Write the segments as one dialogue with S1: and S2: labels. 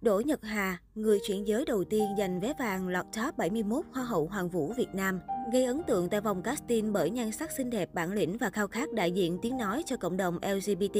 S1: Đỗ Nhật Hà, người chuyển giới đầu tiên giành vé vàng lọt top 71 Hoa hậu Hoàng vũ Việt Nam. Gây ấn tượng tại vòng casting bởi nhan sắc xinh đẹp, bản lĩnh và khao khát đại diện tiếng nói cho cộng đồng LGBT,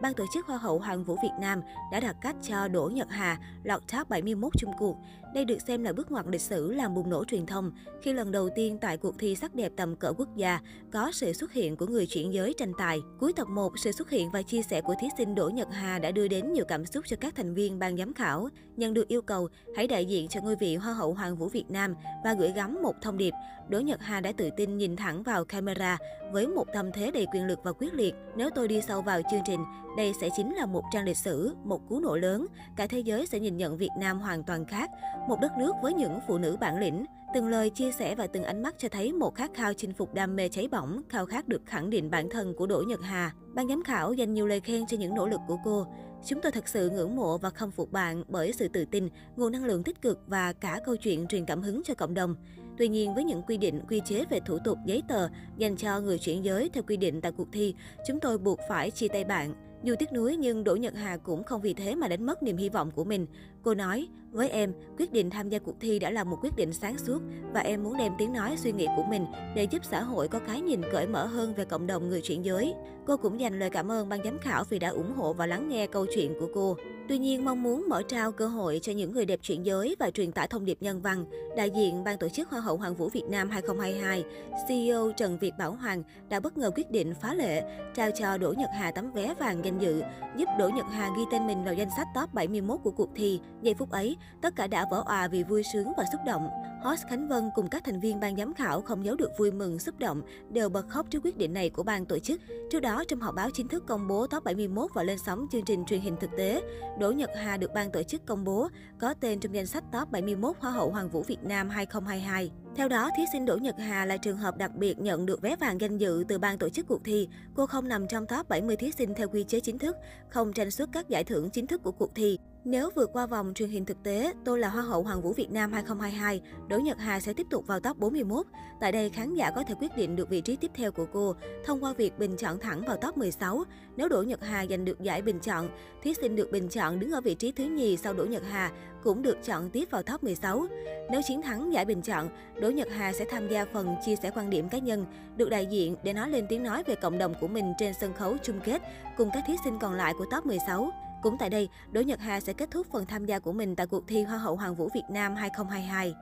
S1: ban tổ chức Hoa hậu Hoàng vũ Việt Nam đã đặt cách cho Đỗ Nhật Hà lọt top 71 chung cuộc. Đây được xem là bước ngoặt lịch sử làm bùng nổ truyền thông khi lần đầu tiên tại cuộc thi sắc đẹp tầm cỡ quốc gia có sự xuất hiện của người chuyển giới tranh tài. Cuối tập 1, sự xuất hiện và chia sẻ của thí sinh Đỗ Nhật Hà đã đưa đến nhiều cảm xúc cho các thành viên ban giám khảo. Nhận được yêu cầu hãy đại diện cho ngôi vị Hoa hậu Hoàng vũ Việt Nam và gửi gắm một thông điệp, Đỗ Nhật Hà đã tự tin nhìn thẳng vào camera với một tâm thế đầy quyền lực và quyết liệt. Nếu tôi đi sâu vào chương trình, đây sẽ chính là một trang lịch sử, một cú nổ lớn. Cả thế giới sẽ nhìn nhận Việt Nam hoàn toàn khác, một đất nước với những phụ nữ bản lĩnh. Từng lời chia sẻ và từng ánh mắt cho thấy một khát khao chinh phục đam mê cháy bỏng, khao khát được khẳng định bản thân của Đỗ Nhật Hà. Ban giám khảo dành nhiều lời khen cho những nỗ lực của cô. Chúng tôi thật sự ngưỡng mộ và khâm phục bạn bởi sự tự tin, nguồn năng lượng tích cực và cả câu chuyện truyền cảm hứng cho cộng đồng. Tuy nhiên, với những quy định, quy chế về thủ tục giấy tờ dành cho người chuyển giới theo quy định tại cuộc thi, chúng tôi buộc phải chia tay bạn. Dù tiếc nuối nhưng Đỗ Nhật Hà cũng không vì thế mà đánh mất niềm hy vọng của mình. Cô nói, với em, quyết định tham gia cuộc thi đã là một quyết định sáng suốt và em muốn đem tiếng nói suy nghĩ của mình để giúp xã hội có cái nhìn cởi mở hơn về cộng đồng người chuyển giới. Cô cũng dành lời cảm ơn ban giám khảo vì đã ủng hộ và lắng nghe câu chuyện của cô. Tuy nhiên, mong muốn mở trao cơ hội cho những người đẹp chuyển giới và truyền tải thông điệp nhân văn, đại diện ban tổ chức Hoa hậu Hoàng vũ Việt Nam 2022, CEO Trần Việt Bảo Hoàng đã bất ngờ quyết định phá lệ, trao cho Đỗ Nhật Hà tấm vé vàng danh dự, giúp Đỗ Nhật Hà ghi tên mình vào danh sách top 71 của cuộc thi. Giây phút ấy, tất cả đã vỡ òa vì vui sướng và xúc động. Host Khánh Vân cùng các thành viên ban giám khảo không giấu được vui mừng, xúc động, đều bật khóc trước quyết định này của ban tổ chức. Trước đó, trong họp báo chính thức công bố top 71 và lên sóng chương trình truyền hình thực tế, Đỗ Nhật Hà được ban tổ chức công bố có tên trong danh sách top 71 Hoa hậu Hoàng vũ Việt Nam 2022. Theo đó, thí sinh Đỗ Nhật Hà là trường hợp đặc biệt nhận được vé vàng danh dự từ ban tổ chức cuộc thi. Cô không nằm trong top 70 thí sinh theo quy chế chính thức, không tranh xuất các giải thưởng chính thức của cuộc thi. Nếu vượt qua vòng truyền hình thực tế, tôi là Hoa hậu Hoàng vũ Việt Nam 2022, Đỗ Nhật Hà sẽ tiếp tục vào top 41. Tại đây, khán giả có thể quyết định được vị trí tiếp theo của cô thông qua việc bình chọn thẳng vào top 16. Nếu Đỗ Nhật Hà giành được giải bình chọn, thí sinh được bình chọn đứng ở vị trí thứ nhì sau Đỗ Nhật Hà cũng được chọn tiếp vào top 16. Nếu chiến thắng giải bình chọn, Đỗ Nhật Hà sẽ tham gia phần chia sẻ quan điểm cá nhân, được đại diện để nói lên tiếng nói về cộng đồng của mình trên sân khấu chung kết cùng các thí sinh còn lại của top 16. Cũng tại đây, Đỗ Nhật Hà sẽ kết thúc phần tham gia của mình tại cuộc thi Hoa hậu Hoàng vũ Việt Nam 2022.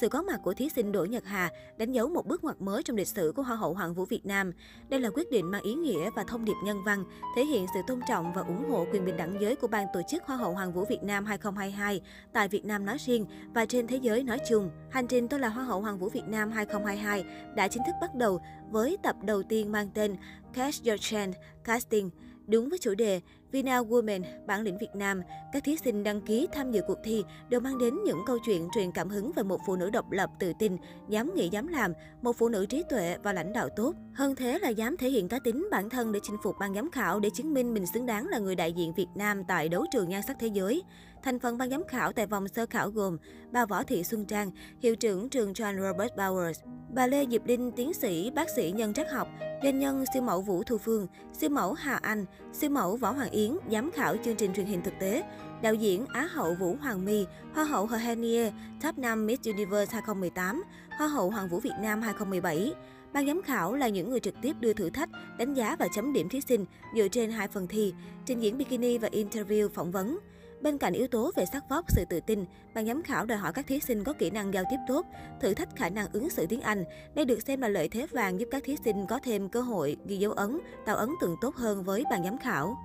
S1: Sự có mặt của thí sinh Đỗ Nhật Hà đánh dấu một bước ngoặt mới trong lịch sử của Hoa hậu Hoàng vũ Việt Nam. Đây là quyết định mang ý nghĩa và thông điệp nhân văn, thể hiện sự tôn trọng và ủng hộ quyền bình đẳng giới của ban tổ chức Hoa hậu Hoàng vũ Việt Nam 2022 tại Việt Nam nói riêng và trên thế giới nói chung. Hành trình tôi là Hoa hậu Hoàng vũ Việt Nam 2022 đã chính thức bắt đầu với tập đầu tiên mang tên Catch Your Trend Casting. Đúng với chủ đề Vina Women, bản lĩnh Việt Nam, các thí sinh đăng ký tham dự cuộc thi đều mang đến những câu chuyện truyền cảm hứng về một phụ nữ độc lập, tự tin, dám nghĩ dám làm, một phụ nữ trí tuệ và lãnh đạo tốt. Hơn thế là dám thể hiện cá tính bản thân để chinh phục ban giám khảo để chứng minh mình xứng đáng là người đại diện Việt Nam tại đấu trường nhan sắc thế giới. Thành phần ban giám khảo tại vòng sơ khảo gồm bà Võ Thị Xuân Trang, hiệu trưởng trường John Robert Bowers, bà Lê Diệp Linh, tiến sĩ, bác sĩ nhân trắc học, doanh nhân siêu mẫu Vũ Thu Phương, siêu mẫu Hà Anh, siêu mẫu Võ Hoàng Yến, giám khảo chương trình truyền hình thực tế, đạo diễn Á hậu Vũ Hoàng My, Hoa hậu hohenier Henie, Top 5 Miss Universe 2018, Hoa hậu Hoàng vũ Việt Nam 2017. Ban giám khảo là những người trực tiếp đưa thử thách, đánh giá và chấm điểm thí sinh dựa trên hai phần thi, trình diễn bikini và interview phỏng vấn. Bên cạnh yếu tố về sắc vóc, sự tự tin, ban giám khảo đòi hỏi các thí sinh có kỹ năng giao tiếp tốt, thử thách khả năng ứng xử tiếng Anh. Đây được xem là lợi thế vàng giúp các thí sinh có thêm cơ hội ghi dấu ấn, tạo ấn tượng tốt hơn với ban giám khảo.